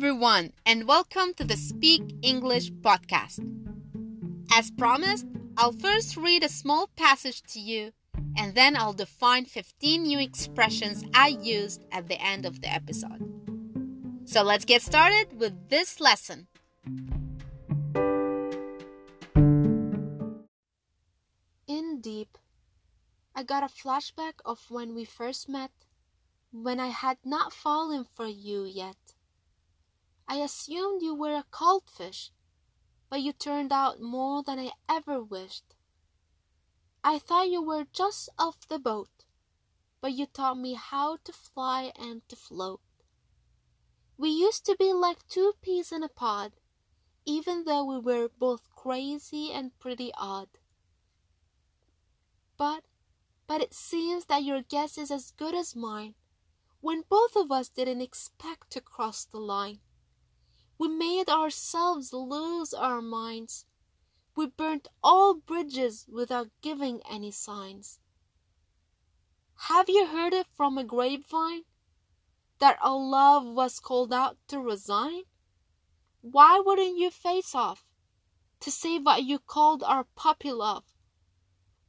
everyone, and welcome to the Speak English podcast. As promised, I'll first read a small passage to you, and then I'll define 15 new expressions I used at the end of the episode. So let's get started with this lesson. In deep, I got a flashback of when we first met, when I had not fallen for you yet. I assumed you were a cold fish, but you turned out more than I ever wished. I thought you were just off the boat, but you taught me how to fly and to float. We used to be like two peas in a pod, even though we were both crazy and pretty odd. But, but it seems that your guess is as good as mine, when both of us didn't expect to cross the line. We made ourselves lose our minds. We burnt all bridges without giving any signs. Have you heard it from a grapevine? That our love was called out to resign? Why wouldn't you face off to save what you called our puppy love?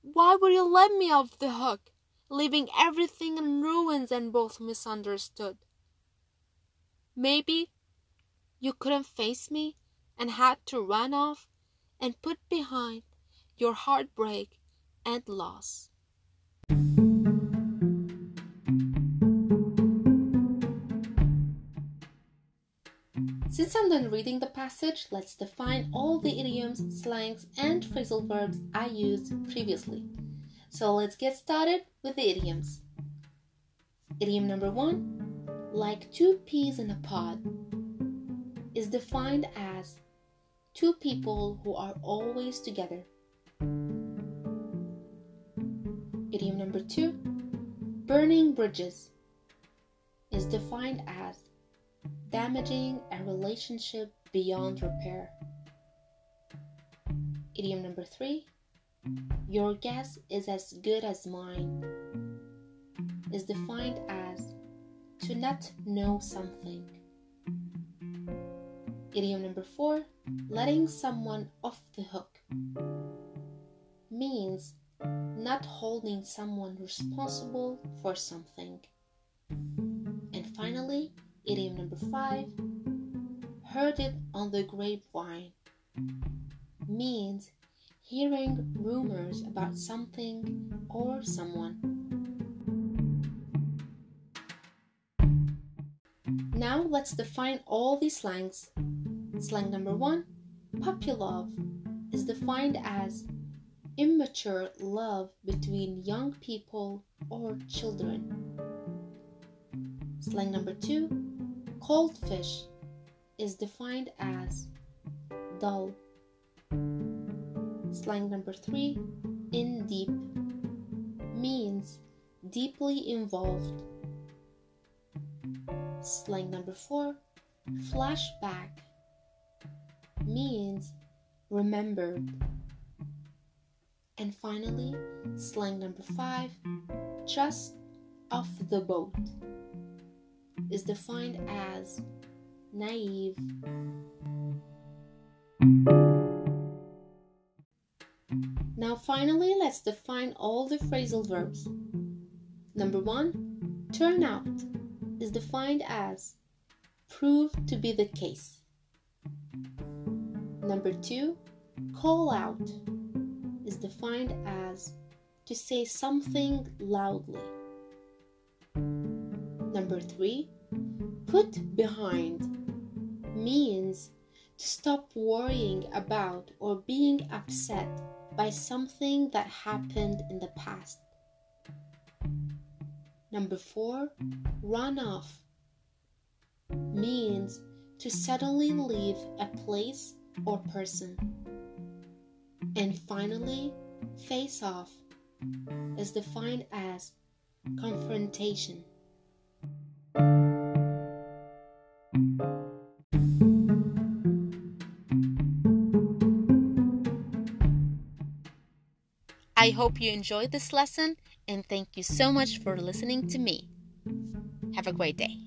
Why would you let me off the hook, leaving everything in ruins and both misunderstood? Maybe you couldn't face me and had to run off and put behind your heartbreak and loss. Since I'm done reading the passage, let's define all the idioms, slangs, and phrasal verbs I used previously. So let's get started with the idioms. Idiom number one like two peas in a pod is defined as two people who are always together. Idiom number two burning bridges is defined as damaging a relationship beyond repair. Idiom number three your guess is as good as mine is defined as to not know something. Idiom number four letting someone off the hook means not holding someone responsible for something. And finally, idiom number five heard it on the grapevine means hearing rumors about something or someone. Now let's define all these slangs Slang number one puppy love is defined as immature love between young people or children. Slang number two cold fish is defined as dull. Slang number three in deep means deeply involved. Slang number four flashback means remembered. And finally, slang number five, just off the boat, is defined as naive. Now, finally, let's define all the phrasal verbs. Number one, turn out is defined as prove to be the case. Number two, call out is defined as to say something loudly. Number three, put behind means to stop worrying about or being upset by something that happened in the past. Number four, run off means to suddenly leave a place or person. And finally, face off is defined as confrontation. I hope you enjoyed this lesson and thank you so much for listening to me. Have a great day.